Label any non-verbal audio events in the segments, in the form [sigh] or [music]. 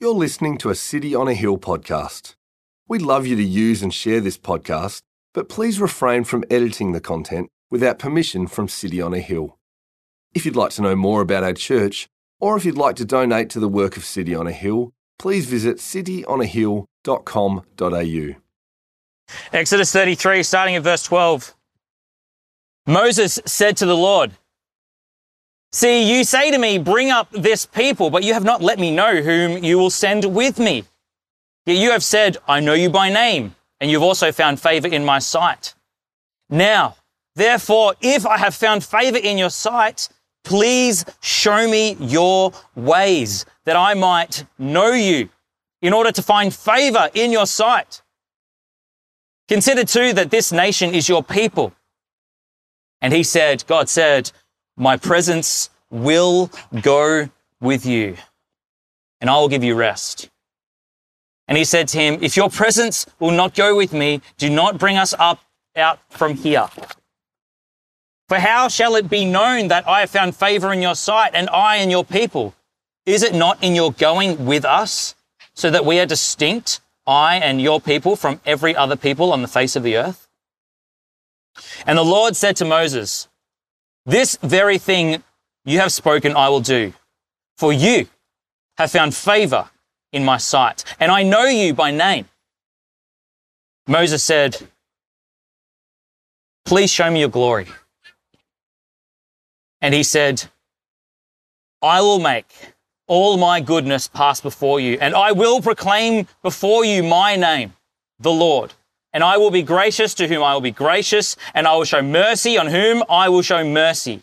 You're listening to a City on a Hill podcast. We'd love you to use and share this podcast, but please refrain from editing the content without permission from City on a Hill. If you'd like to know more about our church, or if you'd like to donate to the work of City on a Hill, please visit cityonahill.com.au. Exodus 33, starting at verse 12. Moses said to the Lord, See, you say to me, Bring up this people, but you have not let me know whom you will send with me. Yet you have said, I know you by name, and you've also found favor in my sight. Now, therefore, if I have found favor in your sight, please show me your ways, that I might know you, in order to find favor in your sight. Consider too that this nation is your people. And he said, God said, My presence will go with you, and I will give you rest. And he said to him, If your presence will not go with me, do not bring us up out from here. For how shall it be known that I have found favor in your sight, and I and your people? Is it not in your going with us, so that we are distinct, I and your people, from every other people on the face of the earth? And the Lord said to Moses, This very thing you have spoken, I will do. For you have found favor in my sight, and I know you by name. Moses said, Please show me your glory. And he said, I will make all my goodness pass before you, and I will proclaim before you my name, the Lord. And I will be gracious to whom I will be gracious, and I will show mercy on whom I will show mercy.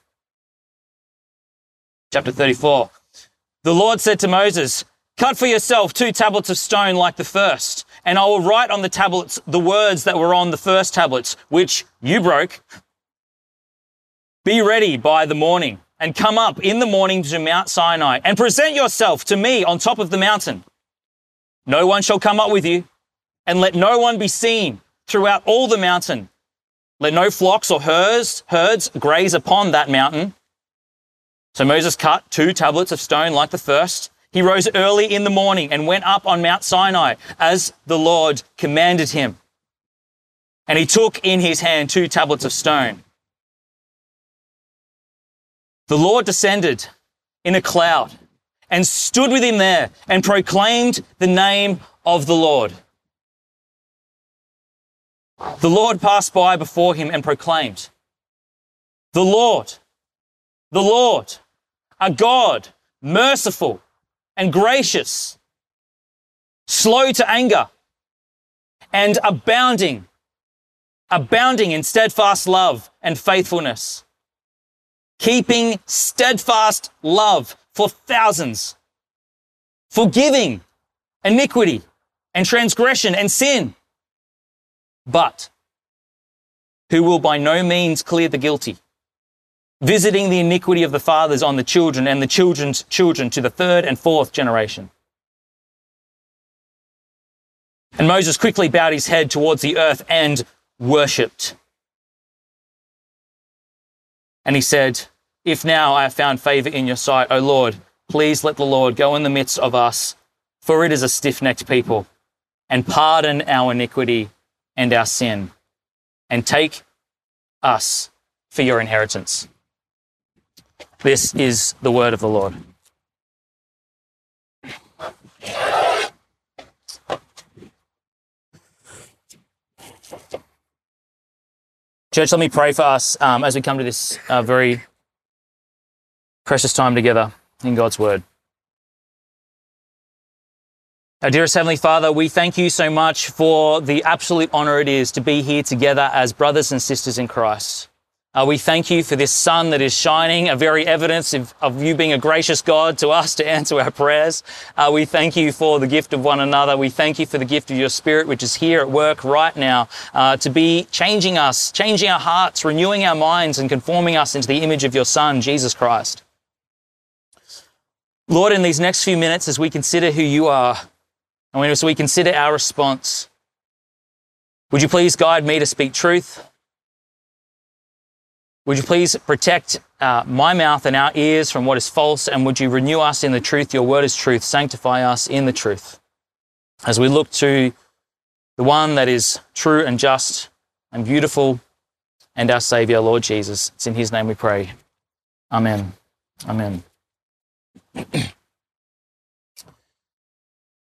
Chapter 34. The Lord said to Moses, Cut for yourself two tablets of stone like the first, and I will write on the tablets the words that were on the first tablets, which you broke. Be ready by the morning and come up in the morning to Mount Sinai and present yourself to me on top of the mountain. No one shall come up with you, and let no one be seen throughout all the mountain. Let no flocks or herds, herds graze upon that mountain. So Moses cut two tablets of stone like the first. He rose early in the morning and went up on Mount Sinai as the Lord commanded him. And he took in his hand two tablets of stone. The Lord descended in a cloud and stood with him there and proclaimed the name of the Lord. The Lord passed by before him and proclaimed, The Lord, the Lord, a God, merciful and gracious, slow to anger, and abounding, abounding in steadfast love and faithfulness keeping steadfast love for thousands, forgiving iniquity and transgression and sin, but who will by no means clear the guilty, visiting the iniquity of the fathers on the children and the children's children to the third and fourth generation. And Moses quickly bowed his head towards the earth and worshipped. And he said, If now I have found favor in your sight, O Lord, please let the Lord go in the midst of us, for it is a stiff necked people, and pardon our iniquity and our sin, and take us for your inheritance. This is the word of the Lord. Church, let me pray for us um, as we come to this uh, very precious time together in God's Word. Our dearest Heavenly Father, we thank you so much for the absolute honor it is to be here together as brothers and sisters in Christ. Uh, we thank you for this sun that is shining, a very evidence of, of you being a gracious God to us to answer our prayers. Uh, we thank you for the gift of one another. We thank you for the gift of your spirit, which is here at work right now uh, to be changing us, changing our hearts, renewing our minds, and conforming us into the image of your Son, Jesus Christ. Lord, in these next few minutes, as we consider who you are, and as we consider our response, would you please guide me to speak truth? Would you please protect uh, my mouth and our ears from what is false? And would you renew us in the truth? Your word is truth. Sanctify us in the truth. As we look to the one that is true and just and beautiful and our Savior, Lord Jesus. It's in His name we pray. Amen. Amen. [clears throat]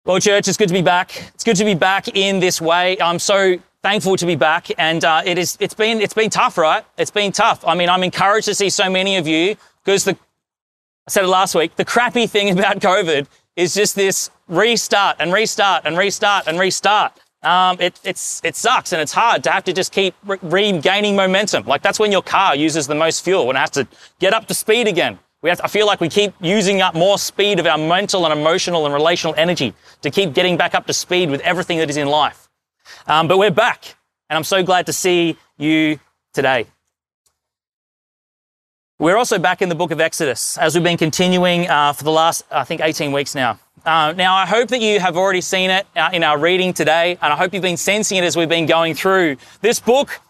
well, church, it's good to be back. It's good to be back in this way. I'm so thankful to be back, and uh, it is. It's been it's been tough, right? It's been tough. I mean, I'm encouraged to see so many of you because the I said it last week. The crappy thing [laughs] about COVID is just this restart and restart and restart and restart. Um, it, it's, it sucks and it's hard to have to just keep re- regaining momentum. Like that's when your car uses the most fuel when it has to get up to speed again. We have to, I feel like we keep using up more speed of our mental and emotional and relational energy to keep getting back up to speed with everything that is in life. Um, but we're back, and I'm so glad to see you today. We're also back in the book of Exodus, as we've been continuing uh, for the last, I think, 18 weeks now. Uh, now, I hope that you have already seen it uh, in our reading today, and I hope you've been sensing it as we've been going through this book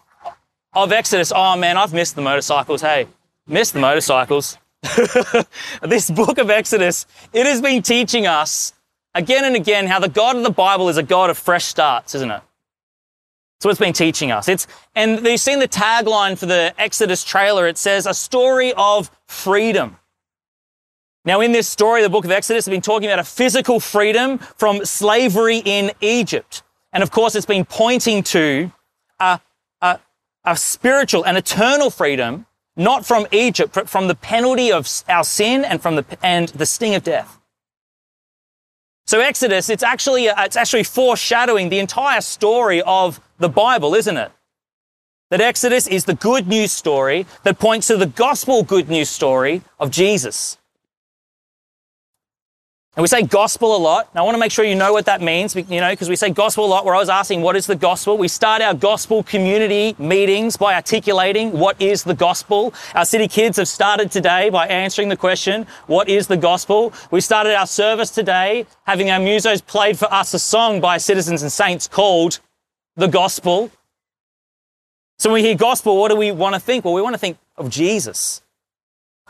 of Exodus. Oh man, I've missed the motorcycles. Hey, missed the motorcycles. [laughs] this book of Exodus, it has been teaching us again and again how the God of the Bible is a God of fresh starts, isn't it? What it's been teaching us. It's, and you've seen the tagline for the Exodus trailer. It says, a story of freedom. Now, in this story, the book of Exodus, has been talking about a physical freedom from slavery in Egypt. And of course, it's been pointing to a, a, a spiritual and eternal freedom, not from Egypt, but from the penalty of our sin and from the, and the sting of death. So Exodus, it's actually, uh, it's actually foreshadowing the entire story of the Bible, isn't it? That Exodus is the good news story that points to the gospel good news story of Jesus. And we say gospel a lot. Now, I want to make sure you know what that means, you know, because we say gospel a lot. Where I was asking, what is the gospel? We start our gospel community meetings by articulating what is the gospel. Our city kids have started today by answering the question, what is the gospel? We started our service today having our musos played for us a song by citizens and saints called the gospel. So when we hear gospel, what do we want to think? Well, we want to think of Jesus.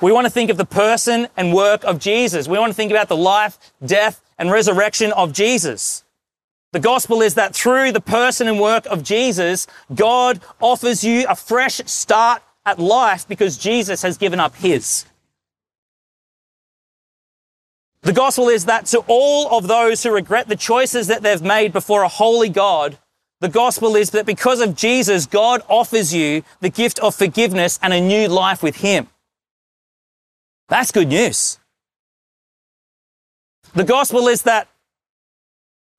We want to think of the person and work of Jesus. We want to think about the life, death, and resurrection of Jesus. The gospel is that through the person and work of Jesus, God offers you a fresh start at life because Jesus has given up his. The gospel is that to all of those who regret the choices that they've made before a holy God, the gospel is that because of Jesus, God offers you the gift of forgiveness and a new life with Him. That's good news. The gospel is that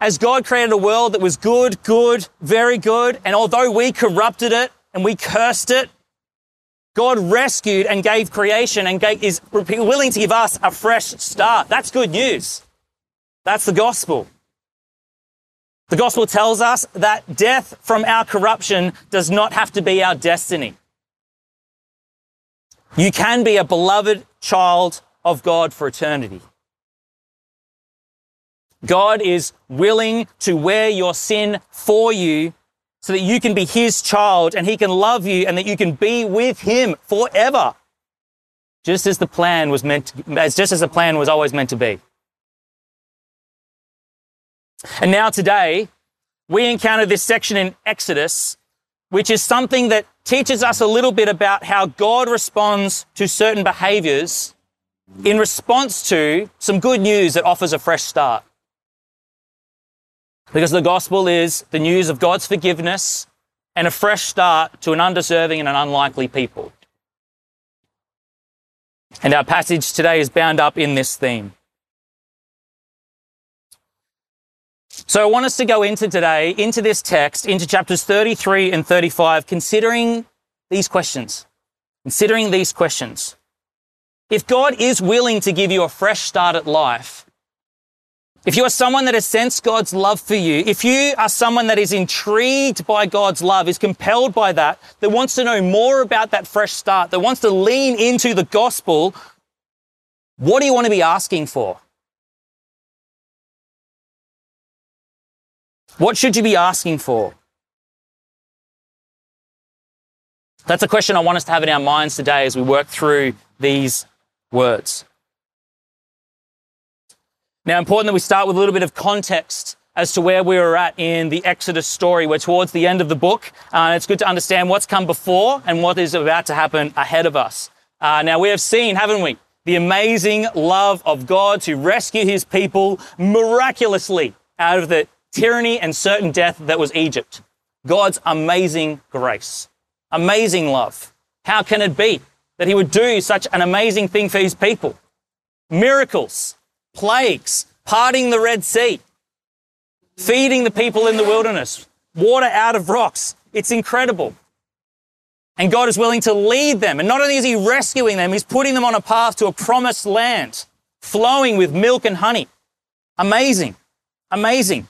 as God created a world that was good, good, very good, and although we corrupted it and we cursed it, God rescued and gave creation and gave, is willing to give us a fresh start. That's good news. That's the gospel. The gospel tells us that death from our corruption does not have to be our destiny. You can be a beloved child of God for eternity. God is willing to wear your sin for you so that you can be his child and he can love you and that you can be with him forever. Just as the plan was meant to, as just as the plan was always meant to be. And now today, we encounter this section in Exodus, which is something that teaches us a little bit about how God responds to certain behaviors in response to some good news that offers a fresh start. Because the gospel is the news of God's forgiveness and a fresh start to an undeserving and an unlikely people. And our passage today is bound up in this theme. So I want us to go into today, into this text, into chapters 33 and 35, considering these questions. considering these questions. If God is willing to give you a fresh start at life, if you are someone that has sensed God's love for you, if you are someone that is intrigued by God's love, is compelled by that, that wants to know more about that fresh start, that wants to lean into the gospel, what do you want to be asking for? What should you be asking for? That's a question I want us to have in our minds today as we work through these words. Now, important that we start with a little bit of context as to where we are at in the Exodus story. We're towards the end of the book. Uh, it's good to understand what's come before and what is about to happen ahead of us. Uh, now, we have seen, haven't we, the amazing love of God to rescue his people miraculously out of the tyranny and certain death that was Egypt. God's amazing grace, amazing love. How can it be that he would do such an amazing thing for his people? Miracles, plagues, parting the Red Sea, feeding the people in the wilderness, water out of rocks. It's incredible. And God is willing to lead them. And not only is He rescuing them, He's putting them on a path to a promised land, flowing with milk and honey. Amazing. Amazing.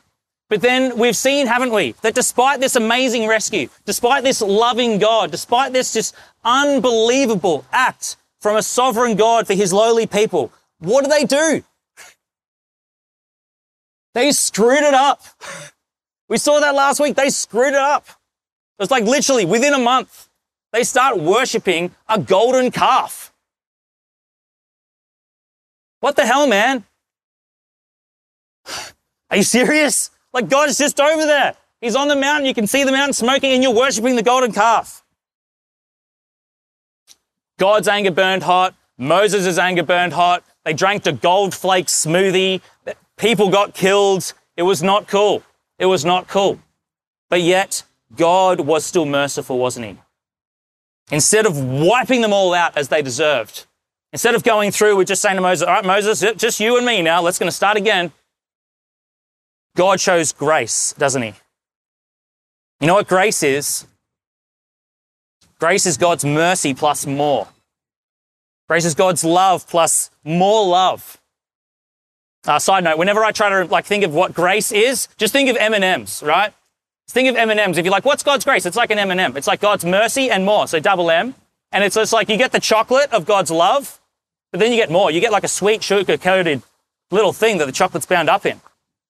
But then we've seen, haven't we, that despite this amazing rescue, despite this loving God, despite this just unbelievable act from a sovereign God for His lowly people, what do they do? They screwed it up. We saw that last week. They screwed it up. It was like literally within a month, they start worshiping a golden calf. What the hell, man? Are you serious? Like God is just over there. He's on the mountain. You can see the mountain smoking and you're worshiping the golden calf. God's anger burned hot. Moses' anger burned hot. They drank the gold flake smoothie. People got killed. It was not cool. It was not cool. But yet, God was still merciful, wasn't he? Instead of wiping them all out as they deserved, instead of going through with just saying to Moses, all right, Moses, just you and me now, let's going to start again. God shows grace, doesn't he? You know what grace is? Grace is God's mercy plus more. Grace is God's love plus more love. Uh, side note, whenever I try to like think of what grace is, just think of M&Ms, right? Just think of M&Ms. If you're like, what's God's grace? It's like an M&M. It's like God's mercy and more. So double M. And it's just like you get the chocolate of God's love, but then you get more. You get like a sweet sugar coated little thing that the chocolate's bound up in.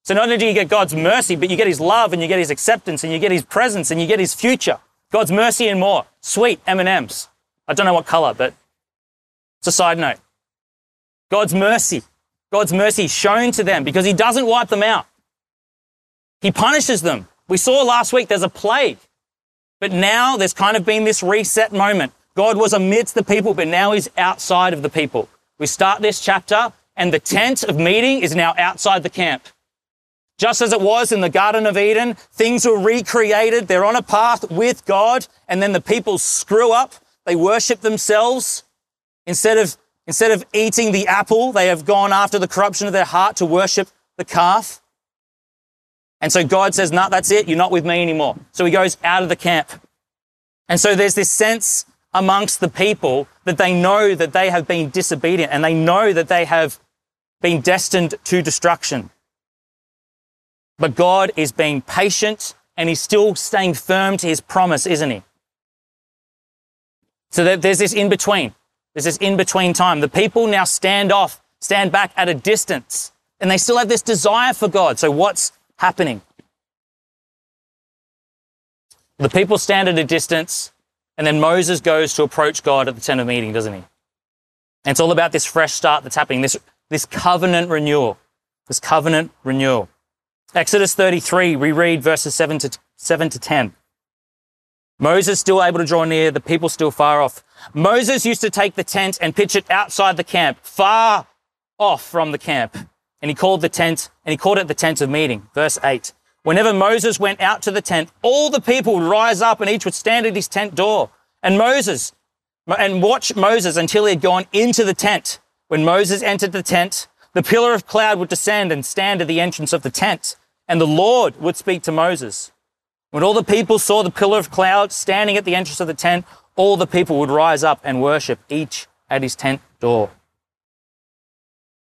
So not only do you get God's mercy, but you get his love and you get his acceptance and you get his presence and you get his future. God's mercy and more. Sweet M&Ms. I don't know what color, but it's a side note. God's mercy. God's mercy shown to them because he doesn't wipe them out. He punishes them. We saw last week there's a plague. But now there's kind of been this reset moment. God was amidst the people, but now he's outside of the people. We start this chapter and the tent of meeting is now outside the camp. Just as it was in the Garden of Eden, things were recreated. They're on a path with God and then the people screw up. They worship themselves. Instead of Instead of eating the apple, they have gone after the corruption of their heart to worship the calf. And so God says, no, nah, that's it. You're not with me anymore. So he goes out of the camp. And so there's this sense amongst the people that they know that they have been disobedient and they know that they have been destined to destruction. But God is being patient and he's still staying firm to his promise, isn't he? So there's this in between. There's this in between time. The people now stand off, stand back at a distance, and they still have this desire for God. So what's happening? The people stand at a distance, and then Moses goes to approach God at the tent of meeting, doesn't he? And it's all about this fresh start that's happening, this, this covenant renewal, this covenant renewal. Exodus 33, we read verses 7 to, 7 to 10. Moses still able to draw near, the people still far off. Moses used to take the tent and pitch it outside the camp, far off from the camp. And he called the tent, and he called it the tent of meeting. Verse 8. Whenever Moses went out to the tent, all the people would rise up and each would stand at his tent door. And Moses, and watch Moses until he had gone into the tent. When Moses entered the tent, the pillar of cloud would descend and stand at the entrance of the tent. And the Lord would speak to Moses. When all the people saw the pillar of cloud standing at the entrance of the tent, all the people would rise up and worship each at his tent door.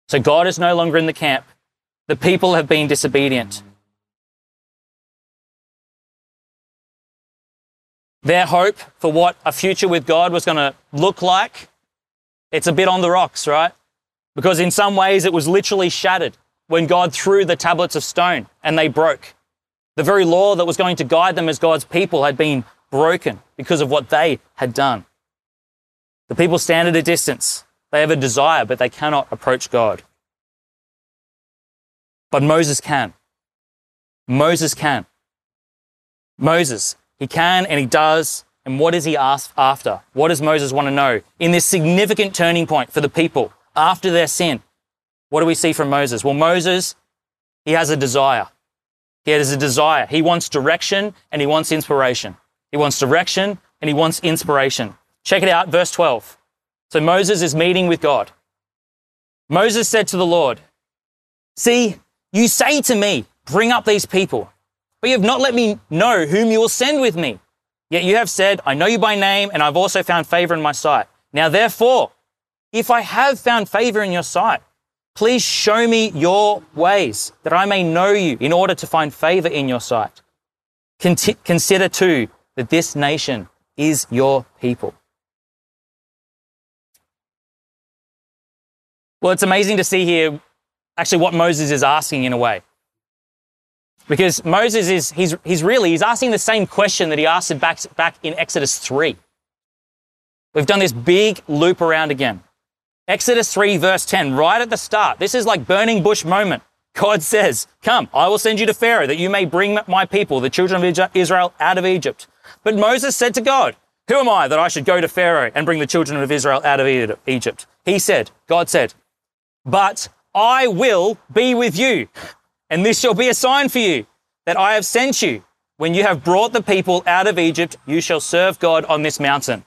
So God is no longer in the camp. The people have been disobedient. Their hope for what a future with God was going to look like, it's a bit on the rocks, right? Because in some ways it was literally shattered when God threw the tablets of stone and they broke. The very law that was going to guide them as God's people had been broken because of what they had done. The people stand at a distance. They have a desire, but they cannot approach God. But Moses can. Moses can. Moses, he can and he does. And what does he ask after? What does Moses want to know? In this significant turning point for the people after their sin, what do we see from Moses? Well, Moses, he has a desire. He has a desire. He wants direction and he wants inspiration. He wants direction and he wants inspiration. Check it out, verse 12. So Moses is meeting with God. Moses said to the Lord, See, you say to me, Bring up these people, but you have not let me know whom you will send with me. Yet you have said, I know you by name, and I've also found favor in my sight. Now, therefore, if I have found favor in your sight, please show me your ways, that I may know you in order to find favor in your sight. consider too that this nation is your people. Well, it's amazing to see here actually what Moses is asking in a way. Because Moses is, he's, he's really, he's asking the same question that he asked back, back in Exodus 3. We've done this big loop around again. Exodus 3 verse 10, right at the start. This is like burning bush moment. God says, come, I will send you to Pharaoh that you may bring my people, the children of Israel, out of Egypt. But Moses said to God, who am I that I should go to Pharaoh and bring the children of Israel out of Egypt? He said, God said, but I will be with you. And this shall be a sign for you that I have sent you. When you have brought the people out of Egypt, you shall serve God on this mountain.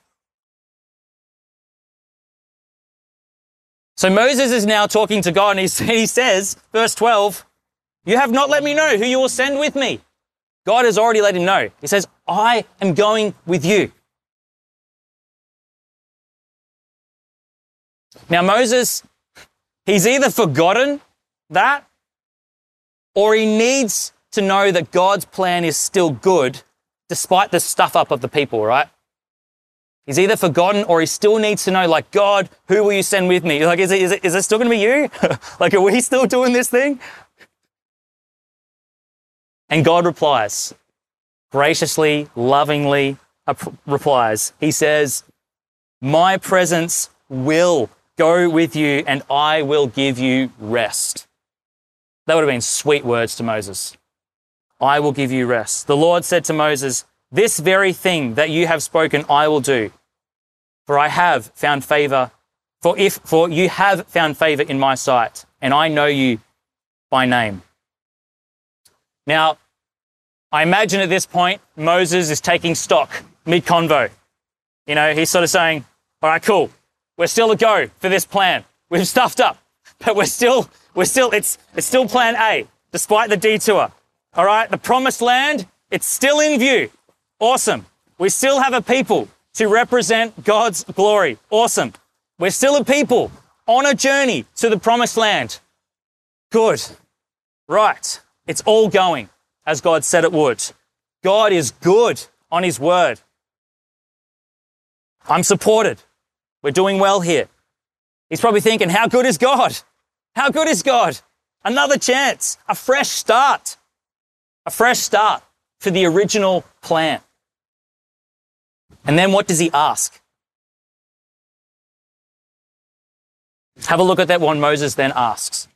So Moses is now talking to God and [laughs] he says, verse 12, You have not let me know who you will send with me. God has already let him know. He says, I am going with you. Now, Moses, he's either forgotten that or he needs to know that God's plan is still good despite the stuff up of the people, right? He's either forgotten or he still needs to know, like, God, who will you send with me? Like, is it, is it, is it still going to be you? [laughs] like, are we still doing this thing? And God replies, graciously, lovingly replies. He says, My presence will go with you and I will give you rest. That would have been sweet words to Moses. I will give you rest. The Lord said to Moses, This very thing that you have spoken, I will do. For I have found favor, for if, for you have found favor in my sight, and I know you by name. Now, I imagine at this point, Moses is taking stock mid convo. You know, he's sort of saying, all right, cool. We're still a go for this plan. We've stuffed up, [laughs] but we're still, we're still, it's, it's still plan A, despite the detour. All right. The promised land, it's still in view. Awesome. We still have a people to represent God's glory. Awesome. We're still a people on a journey to the promised land. Good. Right. It's all going as God said it would. God is good on his word. I'm supported. We're doing well here. He's probably thinking, how good is God? How good is God? Another chance, a fresh start, a fresh start for the original plan. And then what does he ask? Have a look at that one Moses then asks.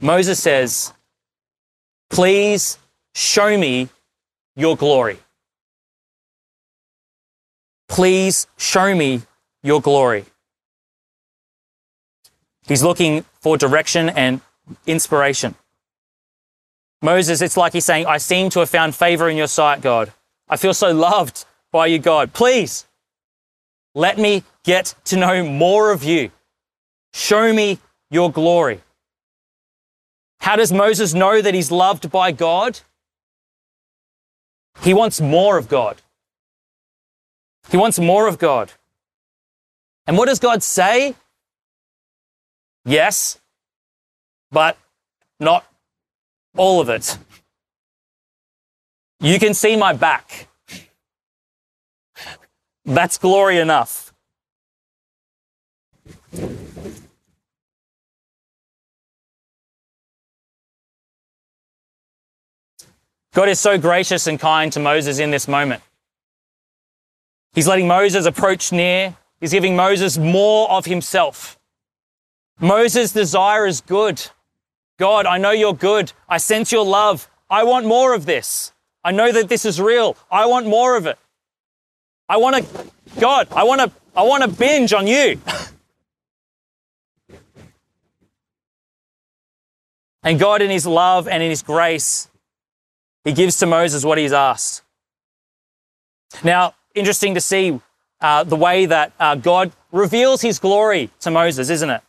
Moses says, Please show me your glory. Please show me your glory. He's looking for direction and inspiration. Moses, it's like he's saying, I seem to have found favor in your sight, God. I feel so loved by you, God. Please let me get to know more of you. Show me your glory. How does Moses know that he's loved by God? He wants more of God. He wants more of God. And what does God say? Yes, but not all of it. You can see my back. That's glory enough. God is so gracious and kind to Moses in this moment. He's letting Moses approach near. He's giving Moses more of himself. Moses' desire is good. God, I know you're good. I sense your love. I want more of this. I know that this is real. I want more of it. I want to, God, I want to, I want to binge on you. and God, in His love and in His grace, He gives to Moses what He's asked. Now, interesting to see uh, the way that uh, God reveals His glory to Moses, isn't it?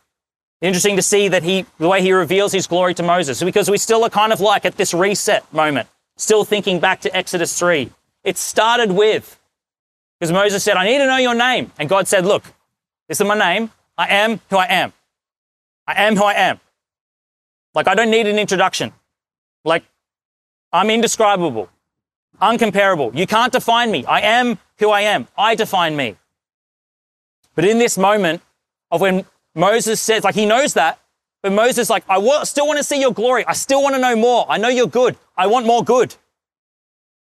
Interesting to see that he, the way he reveals his glory to Moses, because we still are kind of like at this reset moment, still thinking back to Exodus 3. It started with, because Moses said, I need to know your name. And God said, Look, this is my name. I am who I am. I am who I am. Like, I don't need an introduction. Like, I'm indescribable, uncomparable. You can't define me. I am who I am. I define me. But in this moment of when Moses says, like, he knows that, but Moses, like, I still want to see your glory. I still want to know more. I know you're good. I want more good.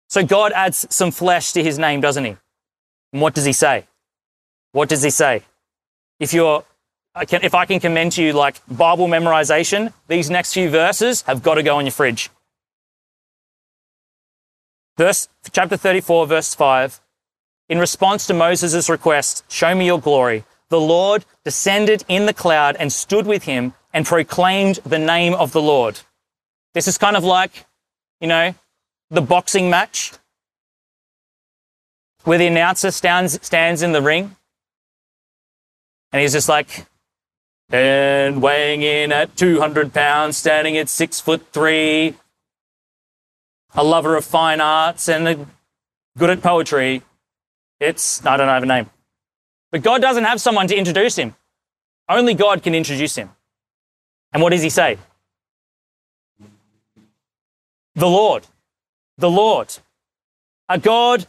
So God adds some flesh to his name, doesn't he? And what does he say? What does he say? If you're, I can, if I can commend to you like Bible memorization, these next few verses have got to go on your fridge. Verse, chapter 34, verse 5. In response to Moses' request, show me your glory, the Lord descended in the cloud and stood with him and proclaimed the name of the Lord. This is kind of like, you know, the boxing match where the announcer stands, stands in the ring and he's just like, and weighing in at 200 pounds, standing at six foot three, a lover of fine arts and good at poetry. It's, I don't have a name. But God doesn't have someone to introduce him. Only God can introduce him. And what does he say? The Lord. The Lord. A God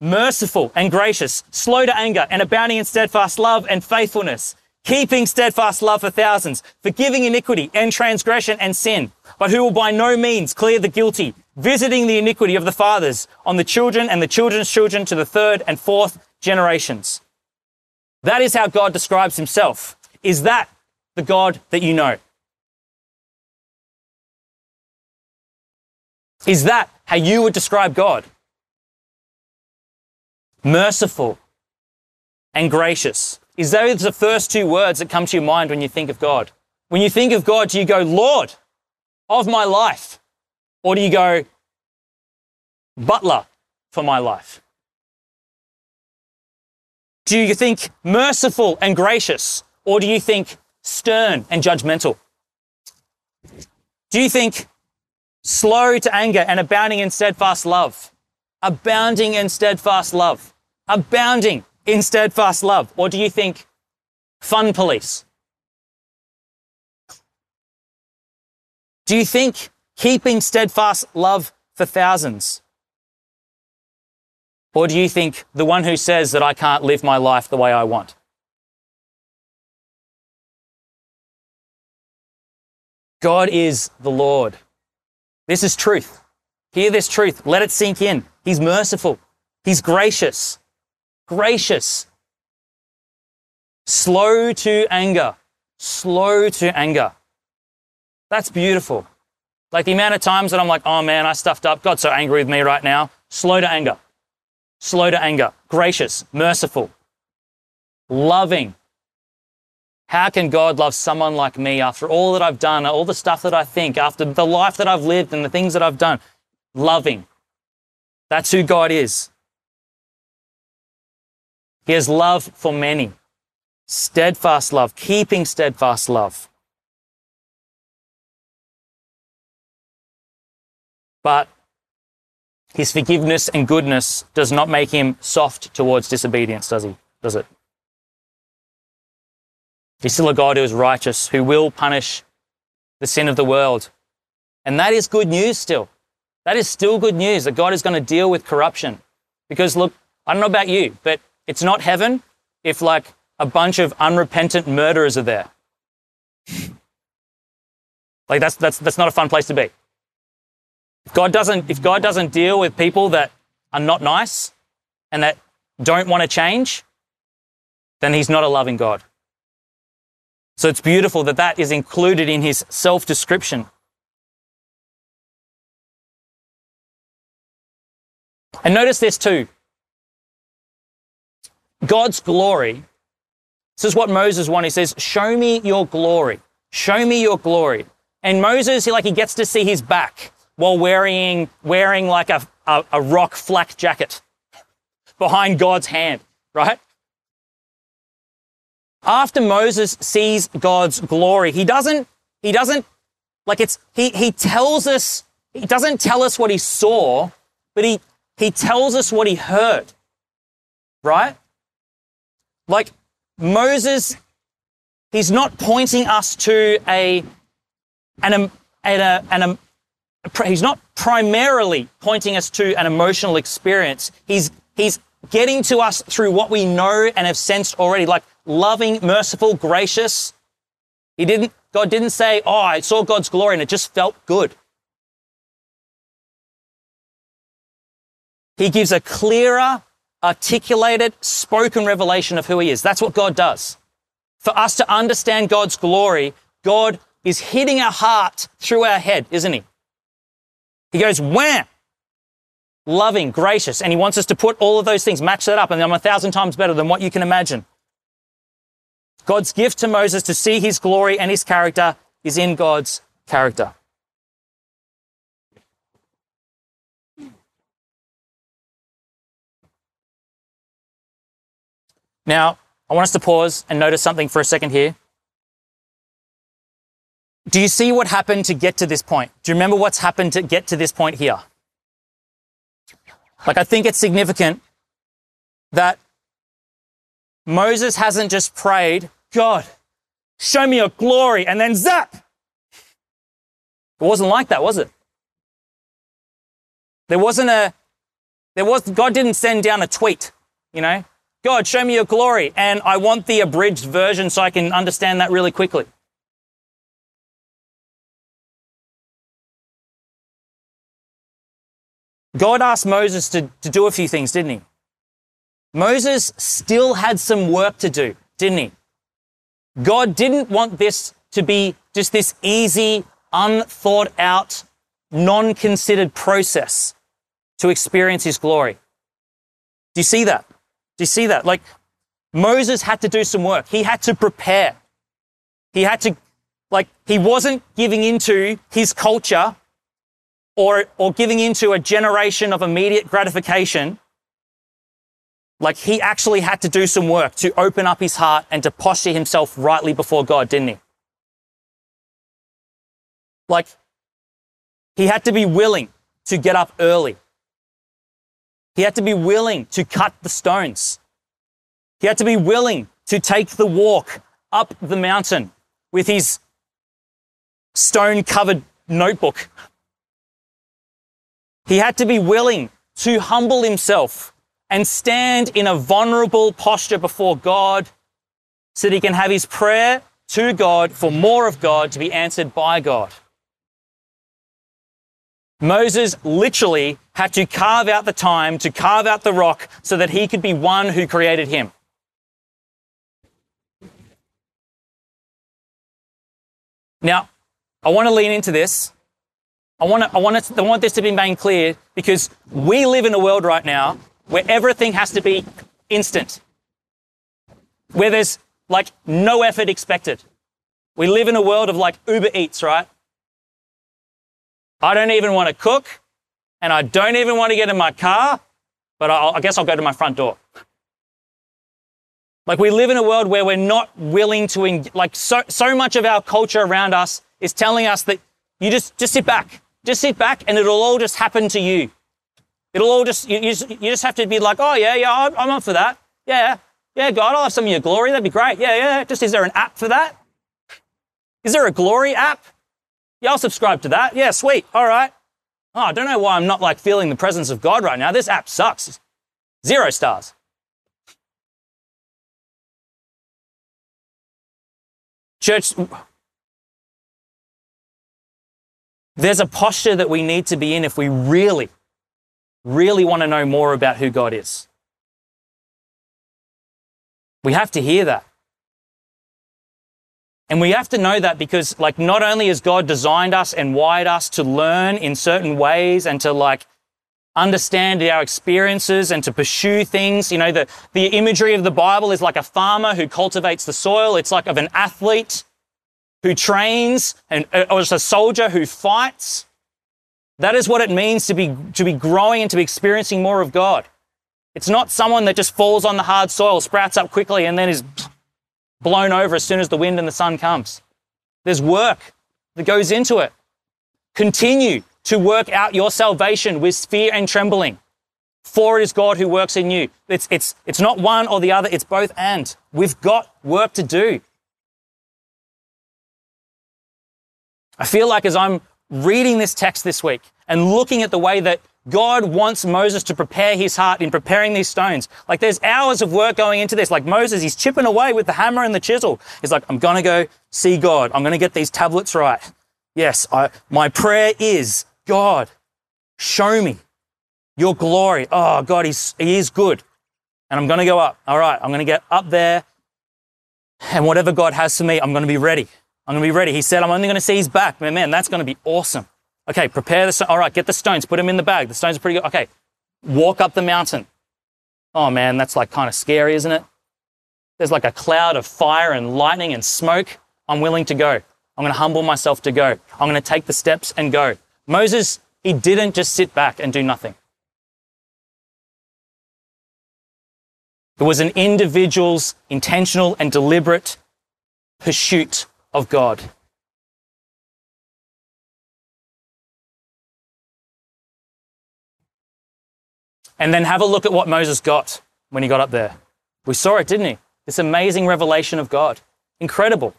merciful and gracious, slow to anger and abounding in steadfast love and faithfulness, keeping steadfast love for thousands, forgiving iniquity and transgression and sin, but who will by no means clear the guilty, visiting the iniquity of the fathers on the children and the children's children to the third and fourth generations. That is how God describes himself. Is that the God that you know? Is that how you would describe God? Merciful and gracious. Is those the first two words that come to your mind when you think of God? When you think of God, do you go, Lord of my life? Or do you go, butler for my life? Do you think merciful and gracious? Or do you think stern and judgmental? Do you think slow to anger and abounding in steadfast love? Abounding in steadfast love. Abounding in steadfast love. Or do you think fun police? Do you think keeping steadfast love for thousands? Or do you think the one who says that I can't live my life the way I want? God is the Lord. This is truth. Hear this truth. Let it sink in. He's merciful. He's gracious. Gracious. Slow to anger. Slow to anger. That's beautiful. Like the amount of times that I'm like, oh man, I stuffed up. God's so angry with me right now. Slow to anger slow to anger, gracious, merciful, loving. How can God love someone like me after all that I've done, all the stuff that I think, after the life that I've lived and the things that I've done? Loving. That's who God is. He has love for many. Steadfast love, keeping steadfast love. But his forgiveness and goodness does not make him soft towards disobedience, does he? Does it? He's still a God who is righteous, who will punish the sin of the world. And that is good news still. That is still good news that God is going to deal with corruption. Because look, I don't know about you, but it's not heaven if like a bunch of unrepentant murderers are there. Like that's that's that's not a fun place to be. If God doesn't if God doesn't deal with people that are not nice and that don't want to change, then he's not a loving God. So it's beautiful that that is included in his self-description. And notice this too. God's glory. This is what Moses wanted. He says, Show me your glory. Show me your glory. And Moses, he like he gets to see his back while wearing wearing like a, a, a rock flak jacket behind God's hand, right? After Moses sees God's glory, he doesn't he doesn't like it's he he tells us he doesn't tell us what he saw, but he he tells us what he heard. Right? Like Moses he's not pointing us to a an, an, an, an, he's not primarily pointing us to an emotional experience. He's, he's getting to us through what we know and have sensed already, like loving, merciful, gracious. He didn't, God didn't say, Oh, I saw God's glory and it just felt good. He gives a clearer, articulated, spoken revelation of who He is. That's what God does. For us to understand God's glory, God is hitting our heart through our head, isn't He? He goes, wham! Loving, gracious, and He wants us to put all of those things, match that up, and I'm a thousand times better than what you can imagine. God's gift to Moses to see His glory and His character is in God's character. Now, I want us to pause and notice something for a second here. Do you see what happened to get to this point? Do you remember what's happened to get to this point here? Like, I think it's significant that Moses hasn't just prayed, God, show me your glory, and then zap! It wasn't like that, was it? There wasn't a, there was, God didn't send down a tweet, you know? God, show me your glory, and I want the abridged version so I can understand that really quickly. God asked Moses to, to do a few things, didn't he? Moses still had some work to do, didn't he? God didn't want this to be just this easy, unthought out, non considered process to experience his glory. Do you see that? Do you see that? Like, Moses had to do some work. He had to prepare. He had to, like, he wasn't giving into his culture or, or giving into a generation of immediate gratification. Like he actually had to do some work to open up his heart and to posture himself rightly before God, didn't he? Like he had to be willing to get up early. He had to be willing to cut the stones. He had to be willing to take the walk up the mountain with his stone covered notebook he had to be willing to humble himself and stand in a vulnerable posture before God so that he can have his prayer to God for more of God to be answered by God. Moses literally had to carve out the time to carve out the rock so that he could be one who created him. Now, I want to lean into this I want, to, I, want to, I want this to be made clear because we live in a world right now where everything has to be instant, where there's like no effort expected. We live in a world of like Uber Eats, right? I don't even want to cook and I don't even want to get in my car, but I'll, I guess I'll go to my front door. Like we live in a world where we're not willing to, like so, so much of our culture around us is telling us that you just, just sit back. Just sit back and it'll all just happen to you. It'll all just, you, you just, you just have to be like, oh, yeah, yeah, I'm, I'm up for that. Yeah, yeah, God, I'll have some of your glory. That'd be great. Yeah, yeah. Just, is there an app for that? Is there a glory app? Yeah, I'll subscribe to that. Yeah, sweet. All right. Oh, I don't know why I'm not like feeling the presence of God right now. This app sucks. Zero stars. Church, there's a posture that we need to be in if we really, really want to know more about who God is. We have to hear that. And we have to know that because, like, not only has God designed us and wired us to learn in certain ways and to, like, understand our experiences and to pursue things. You know, the, the imagery of the Bible is like a farmer who cultivates the soil. It's like of an athlete who trains and, uh, or just a soldier who fights. That is what it means to be, to be growing and to be experiencing more of God. It's not someone that just falls on the hard soil, sprouts up quickly, and then is blown over as soon as the wind and the sun comes. There's work that goes into it. Continue to work out your salvation with fear and trembling. For it is God who works in you. It's, it's, it's not one or the other, it's both and. We've got work to do. I feel like as I'm reading this text this week and looking at the way that God wants Moses to prepare his heart in preparing these stones. Like there's hours of work going into this. Like Moses, he's chipping away with the hammer and the chisel. He's like, I'm going to go see God. I'm going to get these tablets right. Yes, I, my prayer is, God, show me your glory. Oh, God, he's, he is good. And I'm going to go up. All right, I'm going to get up there. And whatever God has for me, I'm going to be ready. I'm going to be ready. He said, I'm only going to see his back. Man, man, that's going to be awesome. Okay, prepare the, all right, get the stones, put them in the bag. The stones are pretty good. Okay, walk up the mountain. Oh man, that's like kind of scary, isn't it? There's like a cloud of fire and lightning and smoke. I'm willing to go. I'm going to humble myself to go. I'm going to take the steps and go. Moses, he didn't just sit back and do nothing. It was an individual's intentional and deliberate pursuit of God. And then have a look at what Moses got when he got up there. We saw it, didn't he? This amazing revelation of God. Incredible.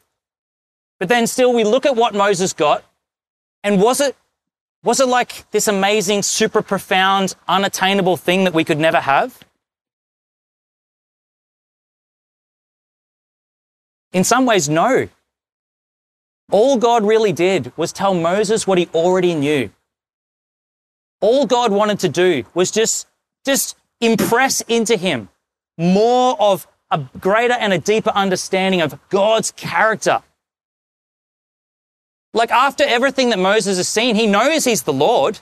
But then still we look at what Moses got and was it was it like this amazing, super profound, unattainable thing that we could never have? In some ways, no. All God really did was tell Moses what he already knew. All God wanted to do was just just impress into him more of a greater and a deeper understanding of God's character. Like after everything that Moses has seen, he knows he's the Lord.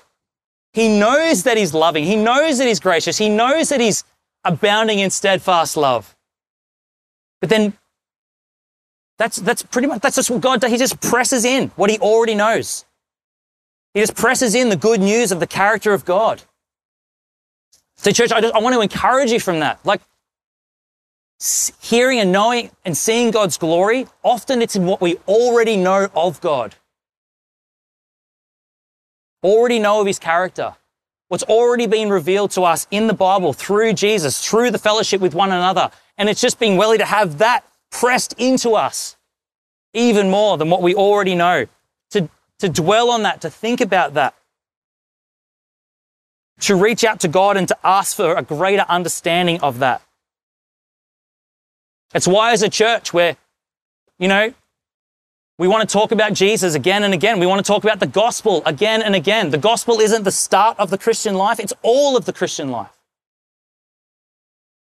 He knows that he's loving. He knows that he's gracious. He knows that he's abounding in steadfast love. But then that's, that's pretty much, that's just what God does. He just presses in what he already knows. He just presses in the good news of the character of God. So, church, I, just, I want to encourage you from that. Like, hearing and knowing and seeing God's glory, often it's in what we already know of God. Already know of his character. What's already been revealed to us in the Bible through Jesus, through the fellowship with one another. And it's just being willing to have that pressed into us even more than what we already know. To, to dwell on that, to think about that to reach out to God and to ask for a greater understanding of that. It's why, as a church, where, you know, we want to talk about Jesus again and again. We want to talk about the gospel again and again. The gospel isn't the start of the Christian life, it's all of the Christian life.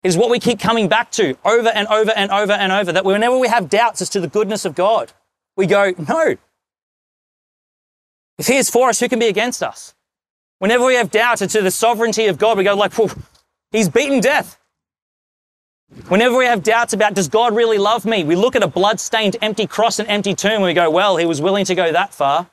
It is what we keep coming back to over and over and over and over. That whenever we have doubts as to the goodness of God, we go, no. If He is for us, who can be against us? Whenever we have doubts as to the sovereignty of God, we go like, he's beaten death. Whenever we have doubts about does God really love me, we look at a blood-stained empty cross and empty tomb and we go, well, he was willing to go that far.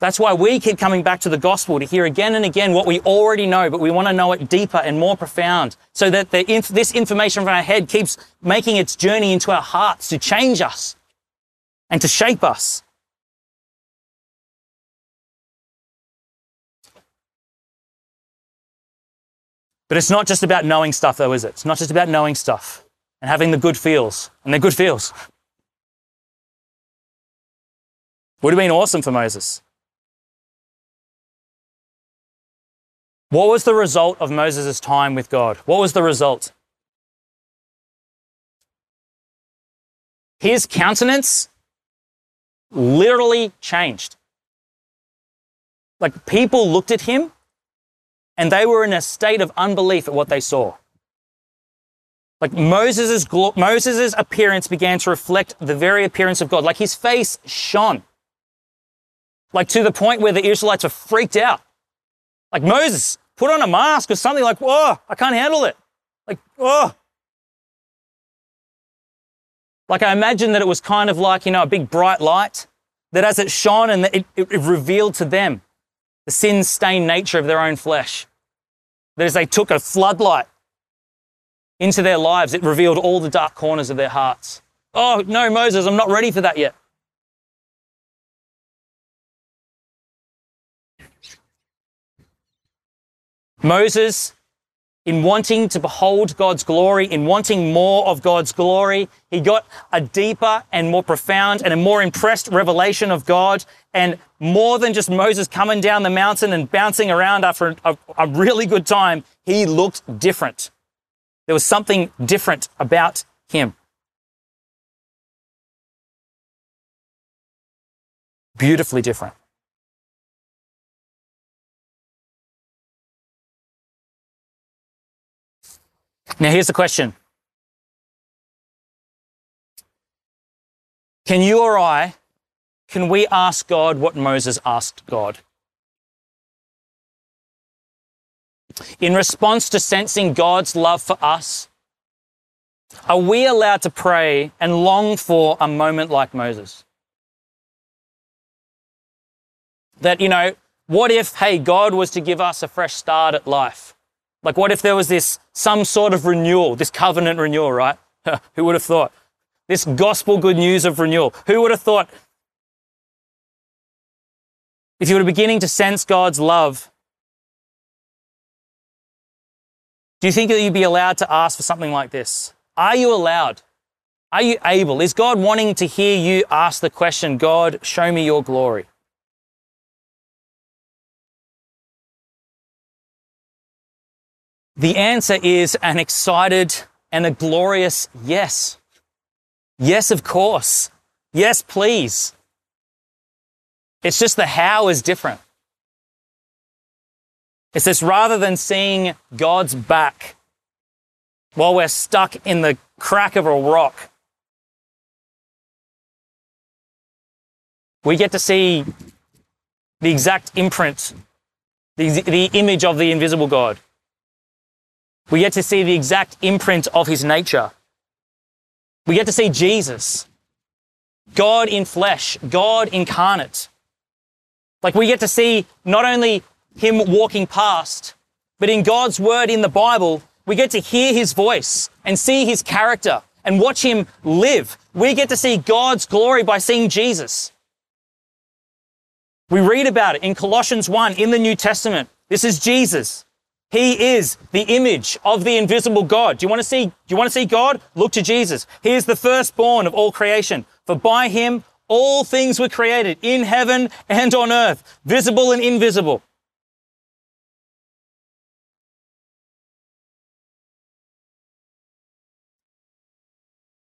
That's why we keep coming back to the gospel to hear again and again what we already know, but we want to know it deeper and more profound so that inf- this information from our head keeps making its journey into our hearts to change us and to shape us. But it's not just about knowing stuff, though, is it? It's not just about knowing stuff and having the good feels, and they're good feels. Would have been awesome for Moses. What was the result of Moses' time with God? What was the result? His countenance literally changed. Like people looked at him and they were in a state of unbelief at what they saw. Like Moses' Moses's appearance began to reflect the very appearance of God. Like his face shone. Like to the point where the Israelites were freaked out. Like Moses, put on a mask or something like, whoa, I can't handle it. Like, whoa. Like I imagine that it was kind of like, you know, a big bright light that as it shone and it, it revealed to them the sin stained nature of their own flesh. That as they took a floodlight into their lives, it revealed all the dark corners of their hearts. Oh, no, Moses, I'm not ready for that yet. Moses, in wanting to behold God's glory, in wanting more of God's glory, he got a deeper and more profound and a more impressed revelation of God. And more than just Moses coming down the mountain and bouncing around after a, a really good time, he looked different. There was something different about him. Beautifully different. Now, here's the question Can you or I, can we ask God what Moses asked God? In response to sensing God's love for us, are we allowed to pray and long for a moment like Moses? That, you know, what if, hey, God was to give us a fresh start at life? Like, what if there was this, some sort of renewal, this covenant renewal, right? [laughs] Who would have thought? This gospel good news of renewal. Who would have thought? If you were beginning to sense God's love, do you think that you'd be allowed to ask for something like this? Are you allowed? Are you able? Is God wanting to hear you ask the question, God, show me your glory? The answer is an excited and a glorious yes. Yes, of course. Yes, please. It's just the how is different. It's this rather than seeing God's back while we're stuck in the crack of a rock, we get to see the exact imprint, the, the image of the invisible God. We get to see the exact imprint of his nature. We get to see Jesus, God in flesh, God incarnate. Like we get to see not only him walking past, but in God's word in the Bible, we get to hear his voice and see his character and watch him live. We get to see God's glory by seeing Jesus. We read about it in Colossians 1 in the New Testament. This is Jesus. He is the image of the invisible God. Do you want to see, do you want to see God? Look to Jesus. He is the firstborn of all creation. For by him all things were created in heaven and on earth, visible and invisible.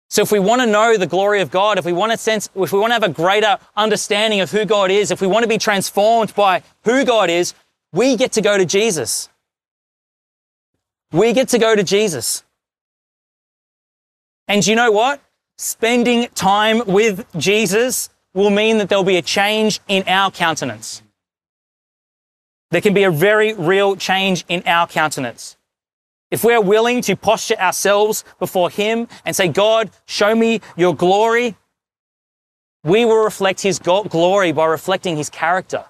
So if we want to know the glory of God, if we want to sense, if we want to have a greater understanding of who God is, if we want to be transformed by who God is, we get to go to Jesus. We get to go to Jesus. And you know what? Spending time with Jesus will mean that there'll be a change in our countenance. There can be a very real change in our countenance. If we're willing to posture ourselves before Him and say, God, show me your glory, we will reflect His glory by reflecting His character.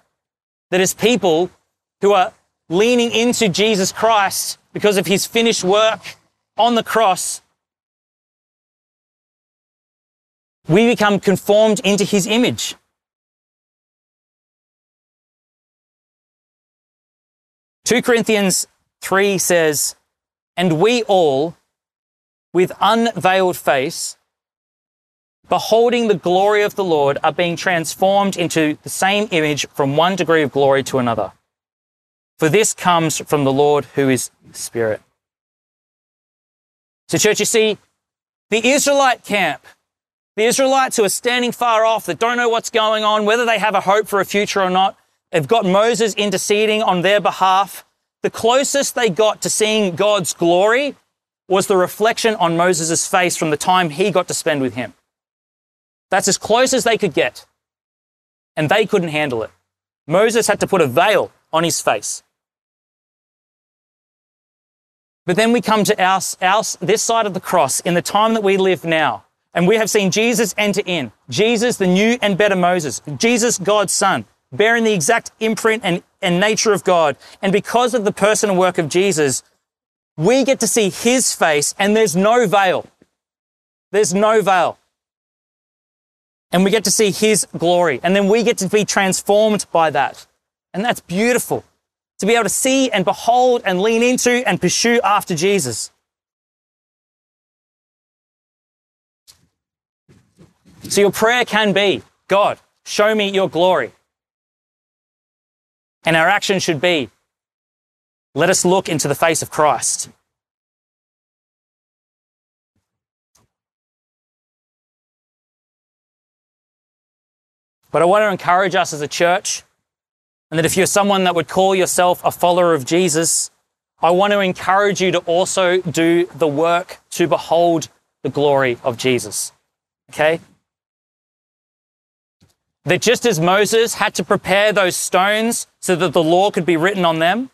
That as people who are leaning into Jesus Christ, because of his finished work on the cross, we become conformed into his image. Two Corinthians 3 says, And we all, with unveiled face, beholding the glory of the Lord, are being transformed into the same image from one degree of glory to another. For this comes from the Lord who is Spirit. So, church, you see, the Israelite camp, the Israelites who are standing far off, that don't know what's going on, whether they have a hope for a future or not, they've got Moses interceding on their behalf. The closest they got to seeing God's glory was the reflection on Moses' face from the time he got to spend with him. That's as close as they could get. And they couldn't handle it. Moses had to put a veil on his face. But then we come to our, our, this side of the cross in the time that we live now. And we have seen Jesus enter in. Jesus, the new and better Moses. Jesus, God's son, bearing the exact imprint and, and nature of God. And because of the person and work of Jesus, we get to see his face and there's no veil. There's no veil and we get to see his glory. And then we get to be transformed by that. And that's beautiful to be able to see and behold and lean into and pursue after Jesus. So your prayer can be, God, show me your glory. And our action should be, let us look into the face of Christ. But I want to encourage us as a church, and that if you're someone that would call yourself a follower of Jesus, I want to encourage you to also do the work to behold the glory of Jesus. Okay? That just as Moses had to prepare those stones so that the law could be written on them,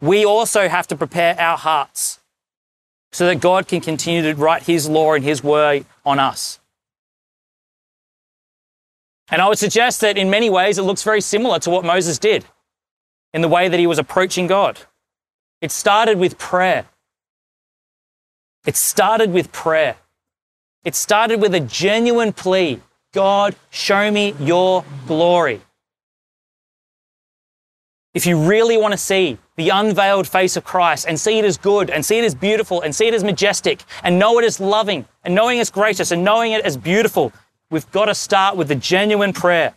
we also have to prepare our hearts so that God can continue to write His law and His word on us. And I would suggest that in many ways it looks very similar to what Moses did in the way that he was approaching God. It started with prayer. It started with prayer. It started with a genuine plea God, show me your glory. If you really want to see the unveiled face of Christ and see it as good and see it as beautiful and see it as majestic and know it as loving and knowing it's gracious and knowing it as beautiful, We've got to start with a genuine prayer.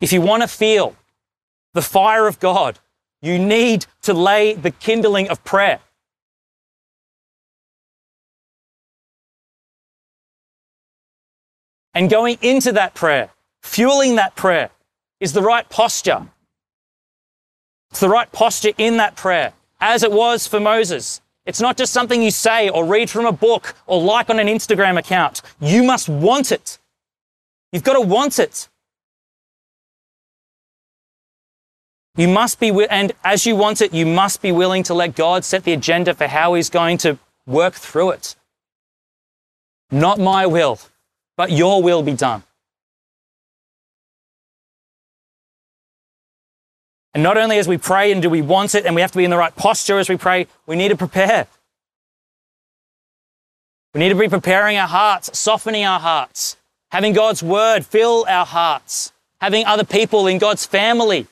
If you want to feel the fire of God, you need to lay the kindling of prayer. And going into that prayer, fueling that prayer, is the right posture. It's the right posture in that prayer, as it was for Moses. It's not just something you say or read from a book or like on an Instagram account. You must want it. You've got to want it. You must be, and as you want it, you must be willing to let God set the agenda for how He's going to work through it. Not my will, but your will be done. And not only as we pray and do we want it and we have to be in the right posture as we pray, we need to prepare. We need to be preparing our hearts, softening our hearts, having God's word fill our hearts, having other people in God's family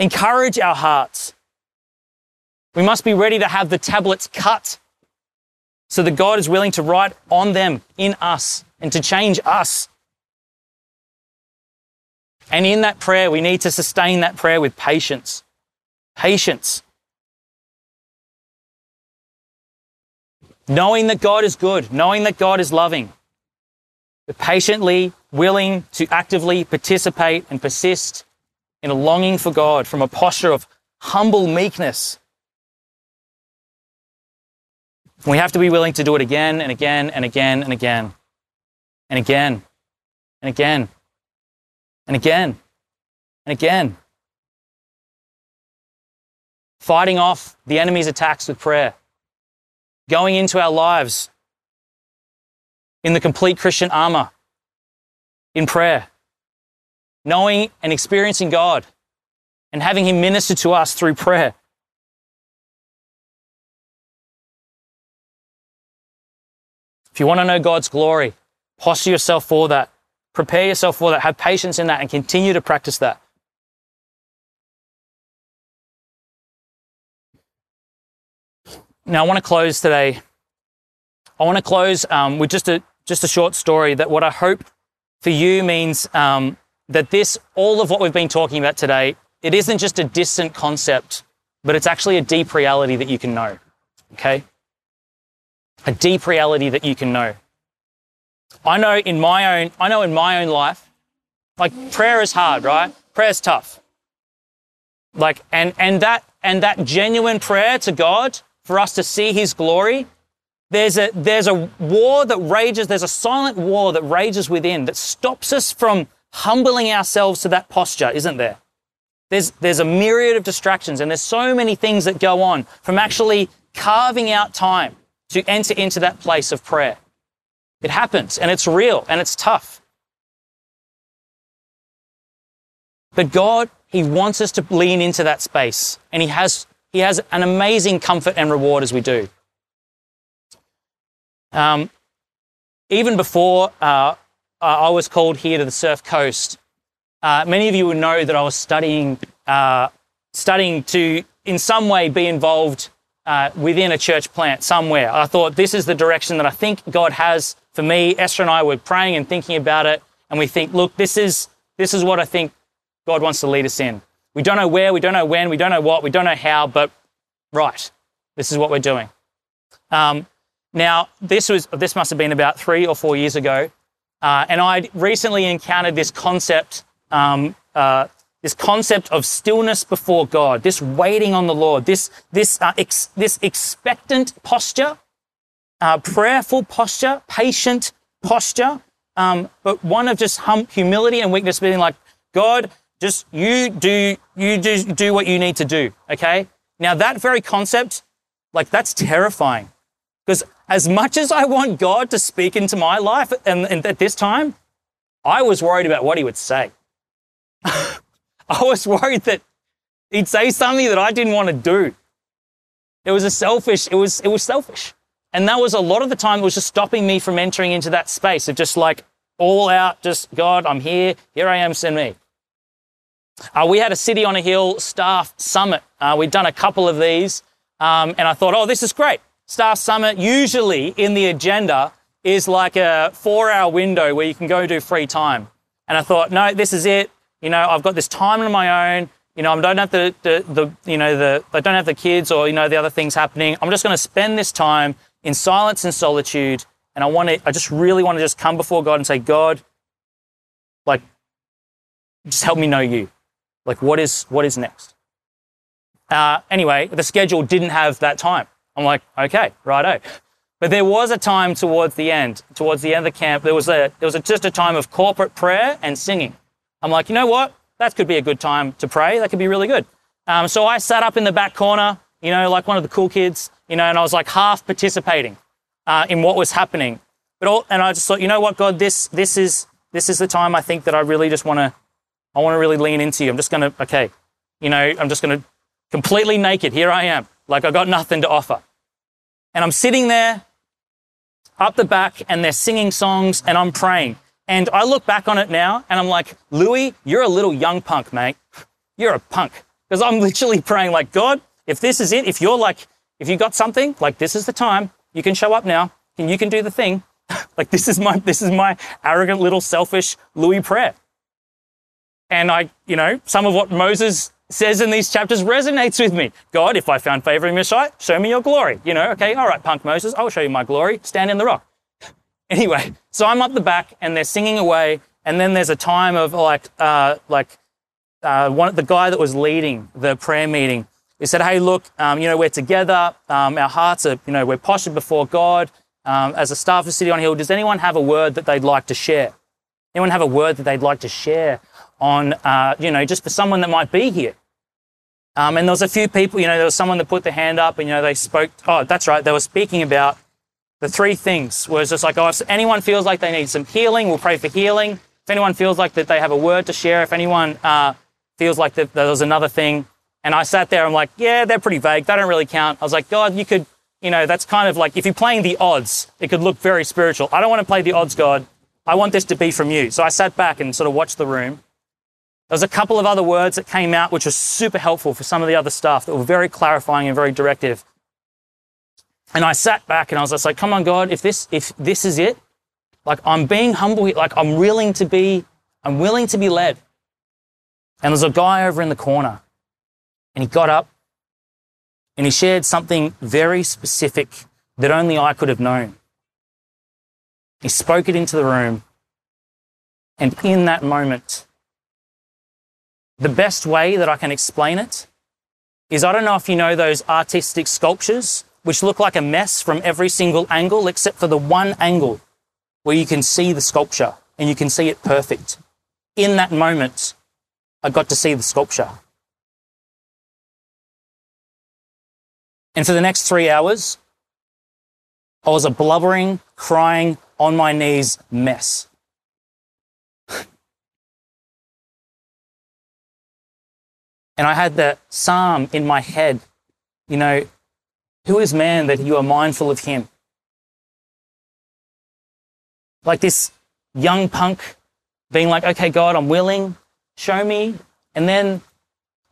encourage our hearts. We must be ready to have the tablets cut so that God is willing to write on them in us and to change us. And in that prayer, we need to sustain that prayer with patience. Patience. Knowing that God is good, knowing that God is loving, but patiently willing to actively participate and persist in a longing for God from a posture of humble meekness. We have to be willing to do it again and again and again and again and again and again and again and again. Fighting off the enemy's attacks with prayer. Going into our lives in the complete Christian armor in prayer. Knowing and experiencing God and having Him minister to us through prayer. If you want to know God's glory, posture yourself for that prepare yourself for that, have patience in that, and continue to practice that. Now, I want to close today. I want to close um, with just a just a short story that what I hope for you means um, that this all of what we've been talking about today it isn't just a distant concept, but it's actually a deep reality that you can know. Okay, a deep reality that you can know. I know in my own I know in my own life, like prayer is hard, right? Prayer is tough. Like and and that and that genuine prayer to God for us to see his glory, there's a, there's a war that rages, there's a silent war that rages within that stops us from humbling ourselves to that posture, isn't there? There's, there's a myriad of distractions and there's so many things that go on from actually carving out time to enter into that place of prayer. It happens and it's real and it's tough. But God, He wants us to lean into that space and He has he has an amazing comfort and reward as we do. Um, even before uh, I was called here to the Surf Coast, uh, many of you would know that I was studying, uh, studying to, in some way, be involved uh, within a church plant somewhere. I thought this is the direction that I think God has for me. Esther and I were praying and thinking about it, and we think, look, this is this is what I think God wants to lead us in. We don't know where, we don't know when, we don't know what, we don't know how, but right, this is what we're doing. Um, now, this was this must have been about three or four years ago, uh, and I recently encountered this concept, um, uh, this concept of stillness before God, this waiting on the Lord, this this uh, ex- this expectant posture, uh, prayerful posture, patient posture, um, but one of just hum- humility and weakness, being like, God, just you do, you do, do what you need to do. Okay. Now that very concept, like that's terrifying because as much as I want God to speak into my life and, and at this time, I was worried about what he would say. [laughs] I was worried that he'd say something that I didn't want to do. It was a selfish, it was, it was selfish. And that was a lot of the time, it was just stopping me from entering into that space of just like all out, just God, I'm here, here I am, send me. Uh, we had a City on a Hill staff summit. Uh, we'd done a couple of these, um, and I thought, oh, this is great. Staff summit, usually in the agenda, is like a four hour window where you can go do free time. And I thought, no, this is it. You know, I've got this time on my own. You know, I don't have the, the, the you know, the, I don't have the kids or, you know, the other things happening. I'm just going to spend this time in silence and solitude. And I want to, I just really want to just come before God and say, God, like, just help me know you. Like, what is, what is next? Uh, anyway, the schedule didn't have that time. I'm like, okay, righto. But there was a time towards the end, towards the end of the camp, there was a, there was a, just a time of corporate prayer and singing. I'm like, you know what? That could be a good time to pray. That could be really good. Um, so I sat up in the back corner, you know, like one of the cool kids, you know, and I was like half participating uh, in what was happening. But all, and I just thought, you know what, God, this, this is, this is the time I think that I really just want to I want to really lean into you. I'm just to, okay, you know, I'm just to completely naked. Here I am. Like I got nothing to offer. And I'm sitting there up the back and they're singing songs and I'm praying. And I look back on it now and I'm like, Louis, you're a little young punk, mate. You're a punk. Because I'm [laughs] literally praying like, God, if this is it, if you're like, if you got something, like this is the time, you can show up now and you can do the thing. [laughs] like this is my, this is my arrogant little selfish Louis prayer. And I, you know, some of what Moses says in these chapters resonates with me. God, if I found favor in your sight, show me your glory. You know, okay, all right, punk Moses, I'll show you my glory. Stand in the rock. [laughs] Anyway, so I'm up the back and they're singing away. And then there's a time of like, uh, like, uh, one, the guy that was leading the prayer meeting, he said, Hey, look, um, you know, we're together. Um, our hearts are, you know, we're postured before God. Um, as a staff of City on Hill, does anyone have a word that they'd like to share? Anyone have a word that they'd like to share on, uh, you know, just for someone that might be here. Um, and there was a few people, you know, there was someone that put their hand up and, you know, they spoke, oh, that's right, they were speaking about the three things was just like, oh, if anyone feels like they need some healing, we'll pray for healing. If anyone feels like that they have a word to share, if anyone uh, feels like that there was another thing. And I sat there, I'm like, yeah, they're pretty vague. They don't really count. I was like, God, you could, you know, that's kind of like if you're playing the odds, it could look very spiritual. I don't want to play the odds, God. I want this to be from you. So I sat back and sort of watched the room. There was a couple of other words that came out which was super helpful for some of the other stuff that were very clarifying and very directive. And I sat back and I was just like, come on, God, if this, if this is it, like I'm being humble, like I'm willing to be, I'm willing to be led. And there's a guy over in the corner and he got up and he shared something very specific that only I could have known. He spoke it into the room. And in that moment, the best way that I can explain it is I don't know if you know those artistic sculptures, which look like a mess from every single angle, except for the one angle where you can see the sculpture and you can see it perfect. In that moment, I got to see the sculpture. And for the next three hours, I was a blubbering, crying, on my knees mess. [laughs] and I had that psalm in my head, you know, who is man that you are mindful of him? Like this young punk being like, okay, God, I'm willing, show me. And then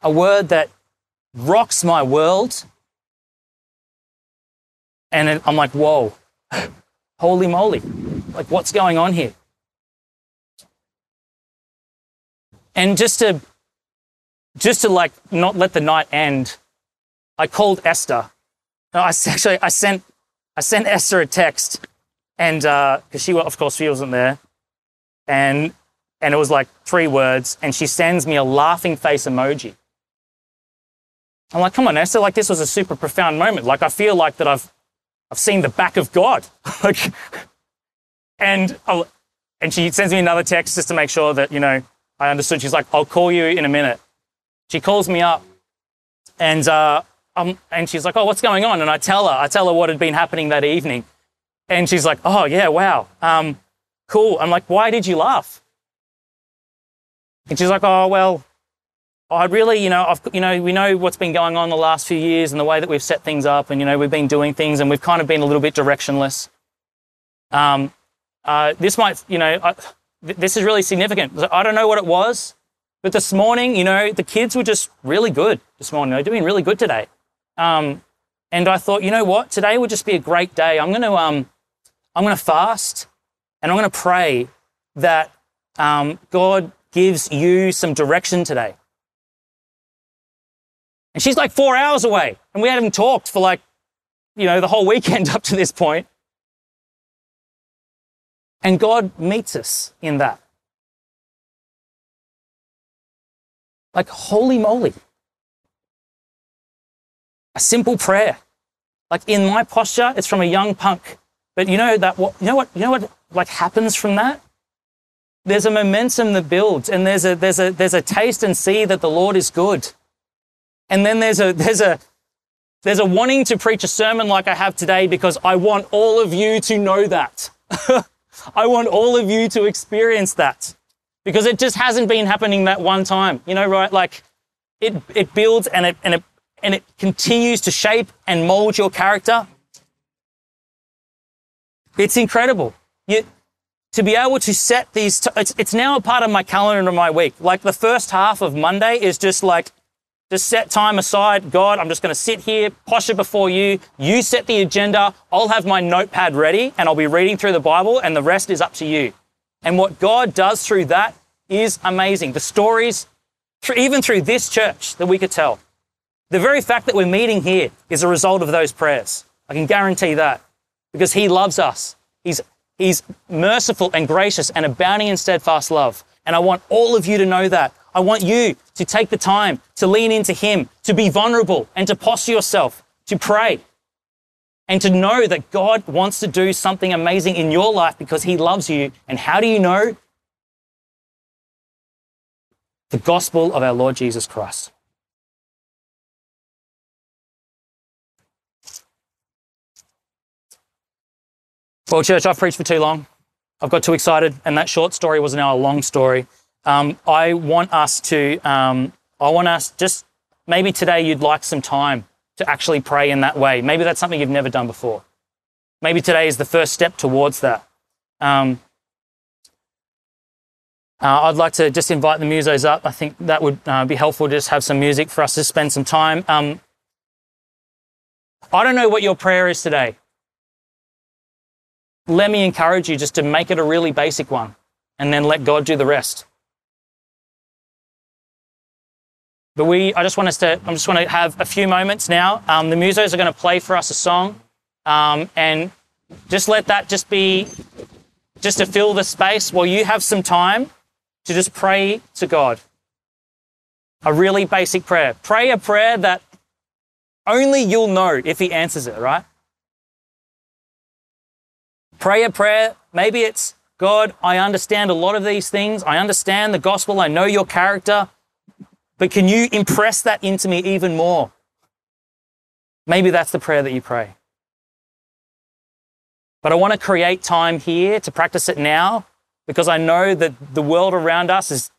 a word that rocks my world. And I'm like, whoa, [laughs] holy moly. Like, what's going on here? And just to, just to like not let the night end, I called Esther. No, I [laughs] actually, I sent, I sent Esther a text and, uh, cause she, of course, she wasn't there. And, and it was like three words and she sends me a laughing face emoji. I'm like, come on, Esther, like this was a super profound moment. Like I feel like that I've, I've seen the back of God. [laughs] like, and I'll, and she sends me another text just to make sure that, you know, I understood. She's like, I'll call you in a minute. She calls me up and, uh, um, and she's like, oh, what's going on? And I tell her, I tell her what had been happening that evening. And she's like, oh, yeah, wow. Um, cool. I'm like, why did you laugh? And she's like, oh, well, I really, you know, I've, you know, we know what's been going on the last few years and the way that we've set things up and, you know, we've been doing things and we've kind of been a little bit directionless. Um, uh, this might, you know, I, th- this is really significant. I don't know what it was, but this morning, you know, the kids were just really good this morning. They're doing really good today. Um, and I thought, you know what? Today would just be a great day. I'm going to, um, I'm to fast and I'm going to pray that um, God gives you some direction today. And she's like four hours away, and we hadn't talked for like, you know, the whole weekend [laughs] up to this point. And God meets us in that. Like, holy moly. A simple prayer. Like in my posture, it's from a young punk. But you know that what you know what you know what like happens from that? There's a momentum that builds and there's a there's a there's a taste and see that the Lord is good. And then there's a there's a there's a wanting to preach a sermon like I have today because I want all of you to know that. [laughs] I want all of you to experience that because it just hasn't been happening that one time. You know, right? Like it, it builds and it, and it, and it continues to shape and mold your character. It's incredible. You, to be able to set these, t- it's, it's now a part of my calendar of my week. Like the first half of Monday is just like, just set time aside. God, I'm just going to sit here, posture before you. You set the agenda. I'll have my notepad ready and I'll be reading through the Bible and the rest is up to you. And what God does through that is amazing. The stories, even through this church that we could tell. The very fact that we're meeting here is a result of those prayers. I can guarantee that because He loves us. He's, he's merciful and gracious and abounding in steadfast love. And I want all of you to know that. I want you to take the time to lean into Him, to be vulnerable and to posture yourself, to pray, and to know that God wants to do something amazing in your life because He loves you. And how do you know? The gospel of our Lord Jesus Christ. Well, church, I've preached for too long. I've got too excited, and that short story was now a long story. Um, I want us to, um, I want us just maybe today you'd like some time to actually pray in that way. Maybe that's something you've never done before. Maybe today is the first step towards that. Um, uh, I'd like to just invite the musos up. I think that would uh, be helpful to just have some music for us to spend some time. Um, I don't know what your prayer is today. Let me encourage you just to make it a really basic one and then let God do the rest. But we, I just want us to, I just want to have a few moments now. Um, the musos are going to play for us a song, um, and just let that just be, just to fill the space while you have some time to just pray to God. A really basic prayer. Pray a prayer that only you'll know if He answers it, right? Pray a prayer. Maybe it's God, I understand a lot of these things. I understand the gospel. I know your character. But can you impress that into me even more? Maybe that's the prayer that you pray. But I want to create time here to practice it now because I know that the world around us is,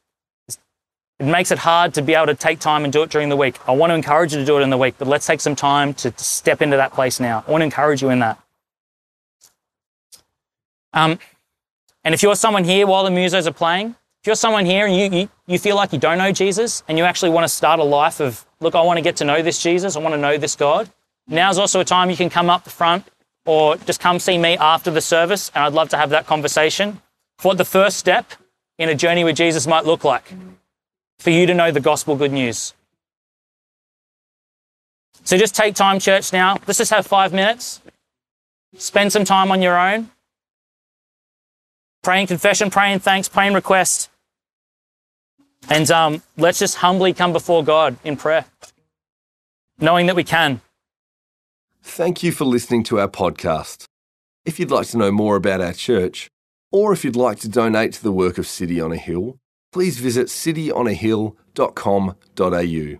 it makes it hard to be able to take time and do it during the week. I want to encourage you to do it in the week, but let's take some time to, to step into that place now. I want to encourage you in that. Um, and if you're someone here while the musos are playing, if you're someone here and you, you, you feel like you don't know Jesus and you actually want to start a life of, look, I want to get to know this Jesus, I want to know this God, now's also a time you can come up the front or just come see me after the service and I'd love to have that conversation for what the first step in a journey with Jesus might look like for you to know the gospel good news. So just take time, church, now. Let's just have five minutes. Spend some time on your own praying confession, praying thanks, praying request. And um, let's just humbly come before God in prayer, knowing that we can. Thank you for listening to our podcast. If you'd like to know more about our church, or if you'd like to donate to the work of City on a Hill, please visit cityonahill.com.au.